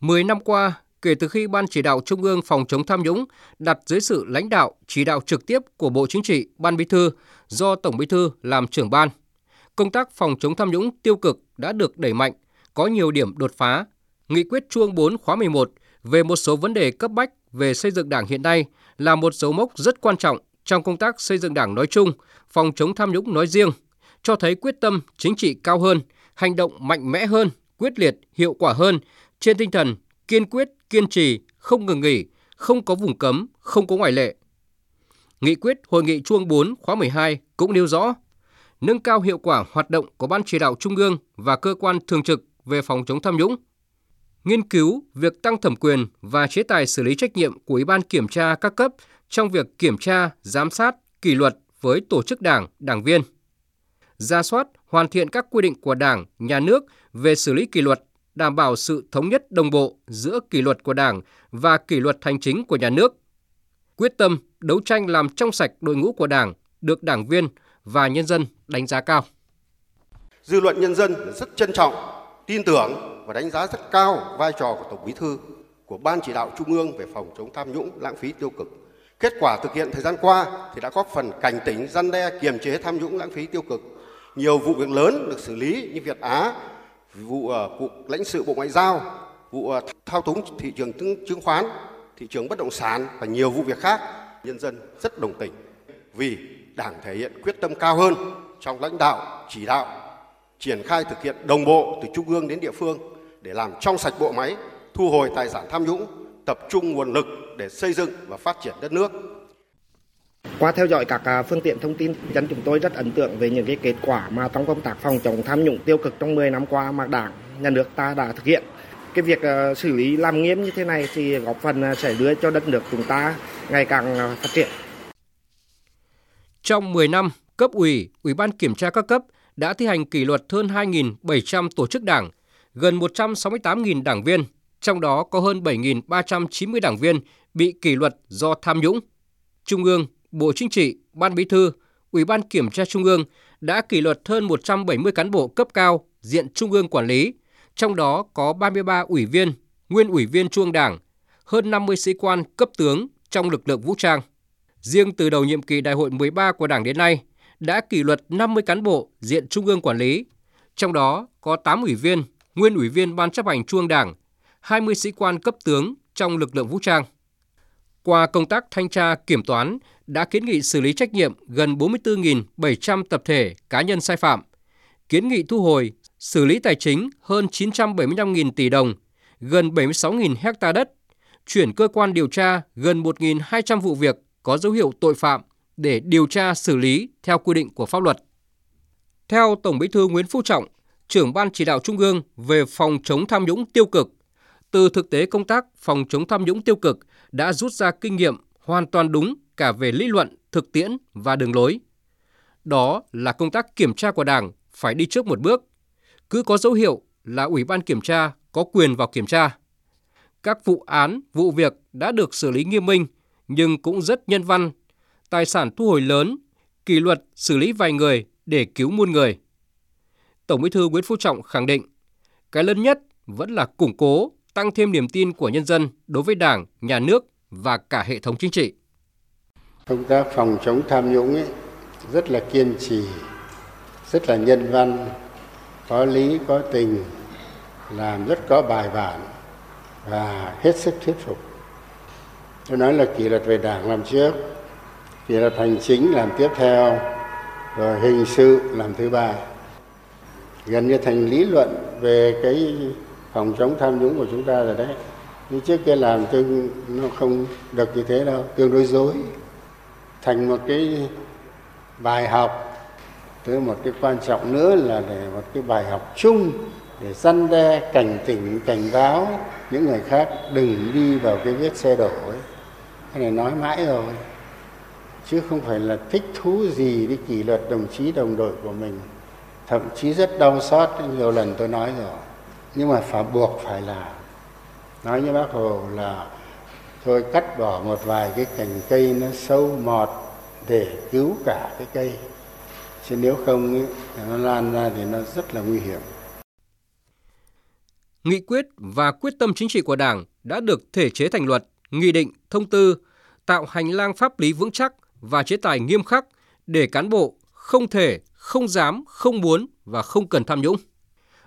10 năm qua, kể từ khi Ban chỉ đạo Trung ương phòng chống tham nhũng đặt dưới sự lãnh đạo, chỉ đạo trực tiếp của Bộ Chính trị, Ban Bí thư do Tổng Bí thư làm trưởng ban, công tác phòng chống tham nhũng tiêu cực đã được đẩy mạnh, có nhiều điểm đột phá. Nghị quyết chuông 4 khóa 11 về một số vấn đề cấp bách về xây dựng Đảng hiện nay là một dấu mốc rất quan trọng trong công tác xây dựng Đảng nói chung, phòng chống tham nhũng nói riêng, cho thấy quyết tâm chính trị cao hơn, hành động mạnh mẽ hơn, quyết liệt, hiệu quả hơn trên tinh thần kiên quyết, kiên trì, không ngừng nghỉ, không có vùng cấm, không có ngoại lệ. Nghị quyết Hội nghị Chuông 4 khóa 12 cũng nêu rõ nâng cao hiệu quả hoạt động của Ban chỉ đạo Trung ương và cơ quan thường trực về phòng chống tham nhũng, nghiên cứu việc tăng thẩm quyền và chế tài xử lý trách nhiệm của Ủy ban kiểm tra các cấp trong việc kiểm tra, giám sát, kỷ luật với tổ chức đảng, đảng viên. Ra soát, hoàn thiện các quy định của Đảng, Nhà nước về xử lý kỷ luật, đảm bảo sự thống nhất đồng bộ giữa kỷ luật của Đảng và kỷ luật hành chính của nhà nước. Quyết tâm đấu tranh làm trong sạch đội ngũ của Đảng được đảng viên và nhân dân đánh giá cao. Dư luận nhân dân rất trân trọng, tin tưởng và đánh giá rất cao vai trò của Tổng Bí thư, của Ban chỉ đạo Trung ương về phòng chống tham nhũng, lãng phí tiêu cực. Kết quả thực hiện thời gian qua thì đã góp phần cảnh tỉnh, răn đe, kiềm chế tham nhũng, lãng phí tiêu cực. Nhiều vụ việc lớn được xử lý như Việt Á, vụ ờ, cục lãnh sự Bộ Ngoại giao, vụ ờ, thao túng thị trường chứng khoán, thị trường bất động sản và nhiều vụ việc khác, nhân dân rất đồng tình vì Đảng thể hiện quyết tâm cao hơn trong lãnh đạo, chỉ đạo, triển khai thực hiện đồng bộ từ trung ương đến địa phương để làm trong sạch bộ máy, thu hồi tài sản tham nhũng, tập trung nguồn lực để xây dựng và phát triển đất nước. Qua theo dõi các à, phương tiện thông tin, dân chúng tôi rất ấn tượng về những cái kết quả mà trong công tác phòng chống tham nhũng tiêu cực trong 10 năm qua mà Đảng, Nhà nước ta đã thực hiện. Cái việc à, xử lý làm nghiêm như thế này thì góp phần à, sẽ đưa cho đất nước chúng ta ngày càng phát triển. Trong 10 năm, cấp ủy, ủy ban kiểm tra các cấp đã thi hành kỷ luật hơn 2.700 tổ chức đảng, gần 168.000 đảng viên, trong đó có hơn 7.390 đảng viên bị kỷ luật do tham nhũng. Trung ương, Bộ Chính trị, Ban Bí thư, Ủy ban Kiểm tra Trung ương đã kỷ luật hơn 170 cán bộ cấp cao diện Trung ương quản lý, trong đó có 33 ủy viên, nguyên ủy viên Trung ương Đảng, hơn 50 sĩ quan cấp tướng trong lực lượng vũ trang. Riêng từ đầu nhiệm kỳ đại hội 13 của Đảng đến nay, đã kỷ luật 50 cán bộ diện Trung ương quản lý, trong đó có 8 ủy viên, nguyên ủy viên Ban chấp hành Trung ương Đảng, 20 sĩ quan cấp tướng trong lực lượng vũ trang. Qua công tác thanh tra kiểm toán đã kiến nghị xử lý trách nhiệm gần 44.700 tập thể cá nhân sai phạm, kiến nghị thu hồi, xử lý tài chính hơn 975.000 tỷ đồng, gần 76.000 hecta đất, chuyển cơ quan điều tra gần 1.200 vụ việc có dấu hiệu tội phạm để điều tra xử lý theo quy định của pháp luật. Theo Tổng Bí thư Nguyễn Phú Trọng, trưởng ban chỉ đạo Trung ương về phòng chống tham nhũng tiêu cực, từ thực tế công tác phòng chống tham nhũng tiêu cực đã rút ra kinh nghiệm hoàn toàn đúng cả về lý luận, thực tiễn và đường lối. Đó là công tác kiểm tra của Đảng phải đi trước một bước. Cứ có dấu hiệu là Ủy ban kiểm tra có quyền vào kiểm tra. Các vụ án, vụ việc đã được xử lý nghiêm minh nhưng cũng rất nhân văn. Tài sản thu hồi lớn, kỷ luật xử lý vài người để cứu muôn người. Tổng Bí thư Nguyễn Phú Trọng khẳng định, cái lớn nhất vẫn là củng cố, tăng thêm niềm tin của nhân dân đối với Đảng, Nhà nước và cả hệ thống chính trị. Công tác phòng chống tham nhũng ấy rất là kiên trì, rất là nhân văn, có lý, có tình, làm rất có bài bản và hết sức thuyết phục. Tôi nói là kỷ luật về đảng làm trước, kỷ luật hành chính làm tiếp theo, rồi hình sự làm thứ ba. Gần như thành lý luận về cái phòng chống tham nhũng của chúng ta rồi đấy. Như trước kia làm tương nó không được như thế đâu, tương đối dối. Thành một cái bài học, thứ một cái quan trọng nữa là để một cái bài học chung để răn đe cảnh tỉnh cảnh báo những người khác đừng đi vào cái vết xe đổ ấy cái này nói mãi rồi chứ không phải là thích thú gì đi kỷ luật đồng chí đồng đội của mình thậm chí rất đau xót nhiều lần tôi nói rồi nhưng mà phải buộc phải là nói như bác hồ là thôi cắt bỏ một vài cái cành cây nó sâu mọt để cứu cả cái cây chứ nếu không ấy, nó lan ra thì nó rất là nguy hiểm nghị quyết và quyết tâm chính trị của Đảng đã được thể chế thành luật, nghị định, thông tư, tạo hành lang pháp lý vững chắc và chế tài nghiêm khắc để cán bộ không thể, không dám, không muốn và không cần tham nhũng.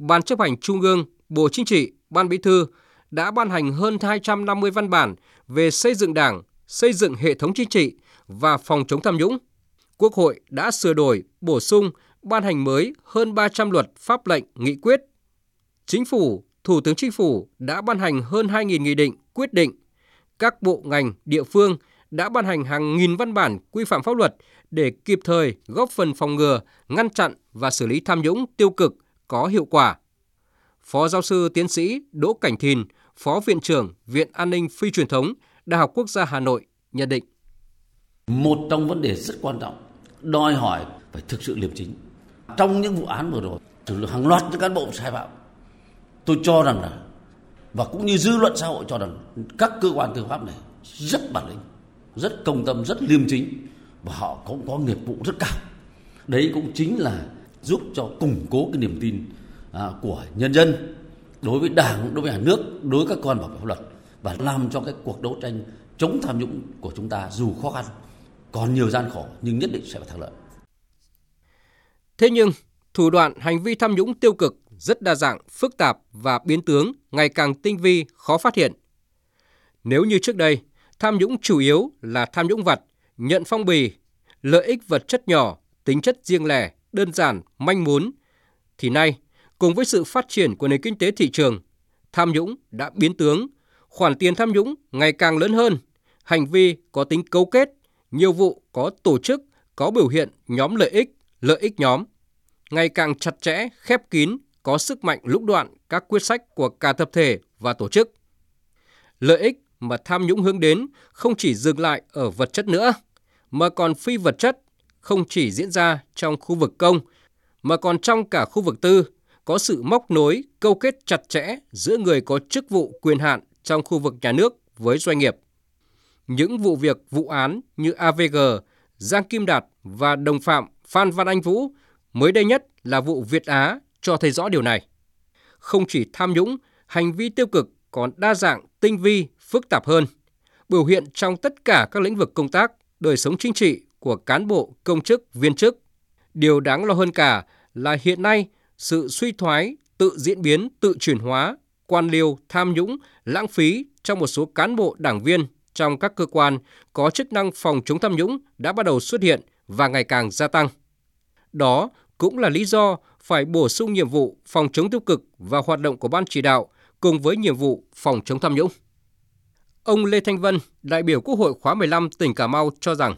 Ban chấp hành Trung ương, Bộ Chính trị, Ban Bí thư đã ban hành hơn 250 văn bản về xây dựng Đảng, xây dựng hệ thống chính trị và phòng chống tham nhũng. Quốc hội đã sửa đổi, bổ sung, ban hành mới hơn 300 luật, pháp lệnh, nghị quyết. Chính phủ, Thủ tướng Chính phủ đã ban hành hơn 2.000 nghị định, quyết định. Các bộ ngành, địa phương đã ban hành hàng nghìn văn bản quy phạm pháp luật để kịp thời góp phần phòng ngừa, ngăn chặn và xử lý tham nhũng tiêu cực có hiệu quả. Phó giáo sư tiến sĩ Đỗ Cảnh Thìn, Phó Viện trưởng Viện An ninh Phi truyền thống, Đại học Quốc gia Hà Nội nhận định. Một trong vấn đề rất quan trọng, đòi hỏi phải thực sự liêm chính. Trong những vụ án vừa rồi, xử lý hàng loạt những cán bộ sai phạm, tôi cho rằng là và cũng như dư luận xã hội cho rằng các cơ quan tư pháp này rất bản lĩnh, rất công tâm, rất liêm chính và họ cũng có nghiệp vụ rất cao. Đấy cũng chính là giúp cho củng cố cái niềm tin à, của nhân dân đối với đảng, đối với nhà nước, đối với các con bảo vệ pháp luật và làm cho cái cuộc đấu tranh chống tham nhũng của chúng ta dù khó khăn, còn nhiều gian khổ nhưng nhất định sẽ phải thắng lợi. Thế nhưng, thủ đoạn hành vi tham nhũng tiêu cực rất đa dạng, phức tạp và biến tướng, ngày càng tinh vi, khó phát hiện. Nếu như trước đây, tham nhũng chủ yếu là tham nhũng vặt, nhận phong bì, lợi ích vật chất nhỏ, tính chất riêng lẻ, đơn giản, manh muốn. thì nay, cùng với sự phát triển của nền kinh tế thị trường, tham nhũng đã biến tướng, khoản tiền tham nhũng ngày càng lớn hơn, hành vi có tính cấu kết, nhiều vụ có tổ chức, có biểu hiện nhóm lợi ích, lợi ích nhóm, ngày càng chặt chẽ, khép kín, có sức mạnh lũng đoạn các quyết sách của cả tập thể và tổ chức. Lợi ích mà tham nhũng hướng đến không chỉ dừng lại ở vật chất nữa, mà còn phi vật chất, không chỉ diễn ra trong khu vực công, mà còn trong cả khu vực tư, có sự móc nối, câu kết chặt chẽ giữa người có chức vụ quyền hạn trong khu vực nhà nước với doanh nghiệp. Những vụ việc vụ án như AVG, Giang Kim Đạt và đồng phạm Phan Văn Anh Vũ mới đây nhất là vụ Việt Á cho thấy rõ điều này. Không chỉ tham nhũng, hành vi tiêu cực còn đa dạng, tinh vi, phức tạp hơn, biểu hiện trong tất cả các lĩnh vực công tác, đời sống chính trị của cán bộ, công chức, viên chức. Điều đáng lo hơn cả là hiện nay sự suy thoái, tự diễn biến, tự chuyển hóa, quan liêu, tham nhũng, lãng phí trong một số cán bộ đảng viên trong các cơ quan có chức năng phòng chống tham nhũng đã bắt đầu xuất hiện và ngày càng gia tăng. Đó cũng là lý do phải bổ sung nhiệm vụ phòng chống tiêu cực và hoạt động của ban chỉ đạo cùng với nhiệm vụ phòng chống tham nhũng. Ông Lê Thanh Vân, đại biểu Quốc hội khóa 15 tỉnh Cà Mau cho rằng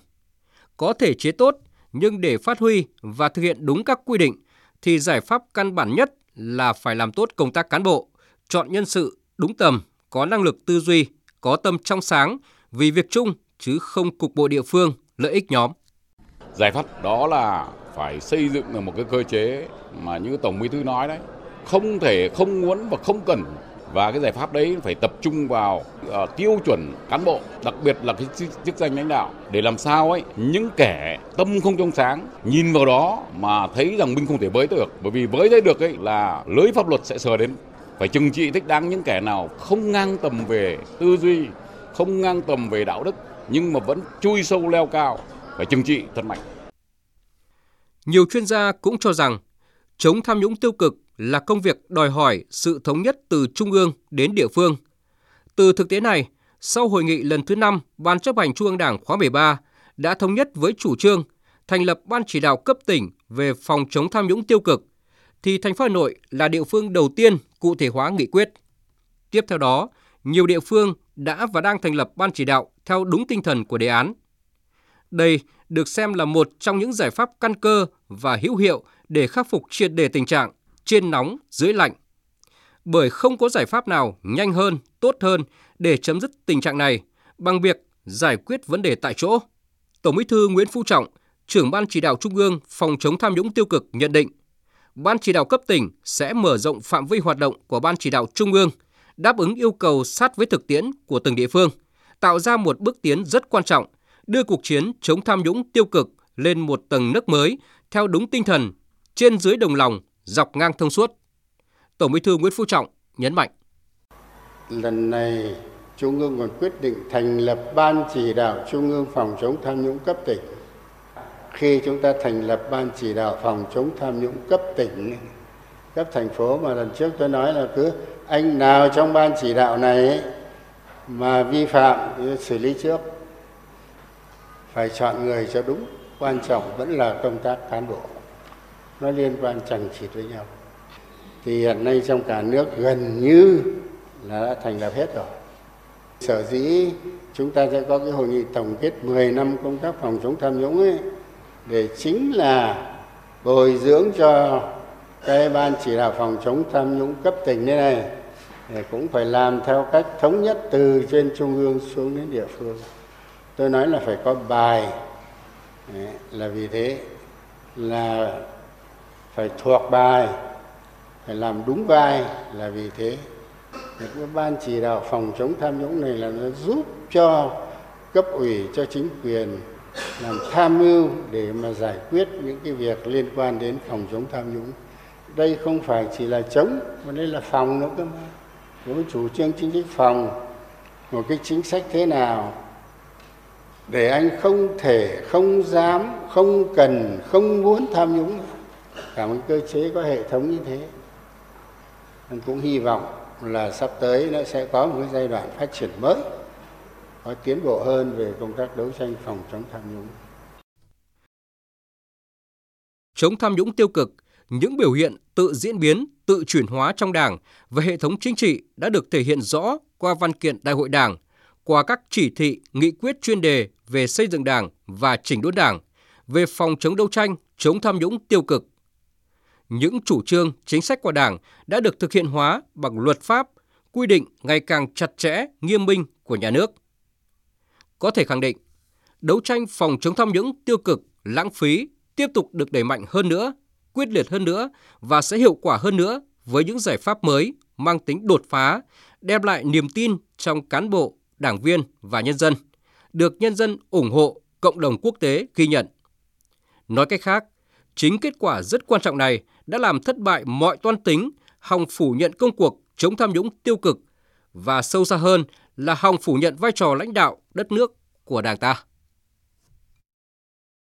có thể chế tốt nhưng để phát huy và thực hiện đúng các quy định thì giải pháp căn bản nhất là phải làm tốt công tác cán bộ, chọn nhân sự đúng tầm, có năng lực tư duy, có tâm trong sáng vì việc chung chứ không cục bộ địa phương, lợi ích nhóm. Giải pháp đó là phải xây dựng được một cái cơ chế mà như Tổng Bí thư nói đấy, không thể không muốn và không cần và cái giải pháp đấy phải tập trung vào uh, tiêu chuẩn cán bộ đặc biệt là cái chức danh lãnh đạo. Để làm sao ấy những kẻ tâm không trong sáng nhìn vào đó mà thấy rằng mình không thể với được. Bởi vì với đấy được ấy là lưới pháp luật sẽ sờ đến. Phải trừng trị thích đáng những kẻ nào không ngang tầm về tư duy không ngang tầm về đạo đức nhưng mà vẫn chui sâu leo cao phải trừng trị thật mạnh. Nhiều chuyên gia cũng cho rằng chống tham nhũng tiêu cực là công việc đòi hỏi sự thống nhất từ trung ương đến địa phương. Từ thực tế này, sau hội nghị lần thứ 5 Ban chấp hành Trung ương Đảng khóa 13 đã thống nhất với chủ trương thành lập Ban chỉ đạo cấp tỉnh về phòng chống tham nhũng tiêu cực, thì thành phố Hà Nội là địa phương đầu tiên cụ thể hóa nghị quyết. Tiếp theo đó, nhiều địa phương đã và đang thành lập Ban chỉ đạo theo đúng tinh thần của đề án. Đây được xem là một trong những giải pháp căn cơ và hữu hiệu để khắc phục triệt đề tình trạng trên nóng dưới lạnh. Bởi không có giải pháp nào nhanh hơn, tốt hơn để chấm dứt tình trạng này bằng việc giải quyết vấn đề tại chỗ. Tổng Bí thư Nguyễn Phú Trọng, trưởng ban chỉ đạo Trung ương phòng chống tham nhũng tiêu cực nhận định, ban chỉ đạo cấp tỉnh sẽ mở rộng phạm vi hoạt động của ban chỉ đạo Trung ương, đáp ứng yêu cầu sát với thực tiễn của từng địa phương, tạo ra một bước tiến rất quan trọng, đưa cuộc chiến chống tham nhũng tiêu cực lên một tầng nấc mới theo đúng tinh thần trên dưới đồng lòng, dọc ngang thông suốt. Tổng Bí thư Nguyễn Phú Trọng nhấn mạnh. Lần này Trung ương còn quyết định thành lập Ban chỉ đạo Trung ương phòng chống tham nhũng cấp tỉnh. Khi chúng ta thành lập Ban chỉ đạo phòng chống tham nhũng cấp tỉnh, cấp thành phố mà lần trước tôi nói là cứ anh nào trong Ban chỉ đạo này mà vi phạm xử lý trước. Phải chọn người cho đúng, quan trọng vẫn là công tác cán bộ. Nó liên quan chẳng chịt với nhau. Thì hiện nay trong cả nước gần như là đã thành lập hết rồi. Sở dĩ chúng ta sẽ có cái hội nghị tổng kết 10 năm công tác phòng chống tham nhũng ấy để chính là bồi dưỡng cho cái ban chỉ đạo phòng chống tham nhũng cấp tỉnh thế này để cũng phải làm theo cách thống nhất từ trên trung ương xuống đến địa phương. Tôi nói là phải có bài. Đấy, là vì thế là phải thuộc bài, phải làm đúng vai là vì thế. Cái ban chỉ đạo phòng chống tham nhũng này là nó giúp cho cấp ủy, cho chính quyền làm tham mưu để mà giải quyết những cái việc liên quan đến phòng chống tham nhũng. Đây không phải chỉ là chống, mà đây là phòng nữa cơ mà. Với chủ trương chính sách phòng, một cái chính sách thế nào để anh không thể, không dám, không cần, không muốn tham nhũng cả một cơ chế có hệ thống như thế mình cũng hy vọng là sắp tới nó sẽ có một cái giai đoạn phát triển mới có tiến bộ hơn về công tác đấu tranh phòng chống tham nhũng. Chống tham nhũng tiêu cực, những biểu hiện tự diễn biến, tự chuyển hóa trong Đảng và hệ thống chính trị đã được thể hiện rõ qua văn kiện Đại hội Đảng, qua các chỉ thị, nghị quyết chuyên đề về xây dựng Đảng và chỉnh đốn Đảng, về phòng chống đấu tranh, chống tham nhũng tiêu cực những chủ trương, chính sách của Đảng đã được thực hiện hóa bằng luật pháp, quy định ngày càng chặt chẽ, nghiêm minh của nhà nước. Có thể khẳng định, đấu tranh phòng chống tham nhũng tiêu cực, lãng phí tiếp tục được đẩy mạnh hơn nữa, quyết liệt hơn nữa và sẽ hiệu quả hơn nữa với những giải pháp mới mang tính đột phá, đem lại niềm tin trong cán bộ, đảng viên và nhân dân, được nhân dân ủng hộ, cộng đồng quốc tế ghi nhận. Nói cách khác, chính kết quả rất quan trọng này đã làm thất bại mọi toan tính, hòng phủ nhận công cuộc chống tham nhũng tiêu cực và sâu xa hơn là hòng phủ nhận vai trò lãnh đạo đất nước của Đảng ta.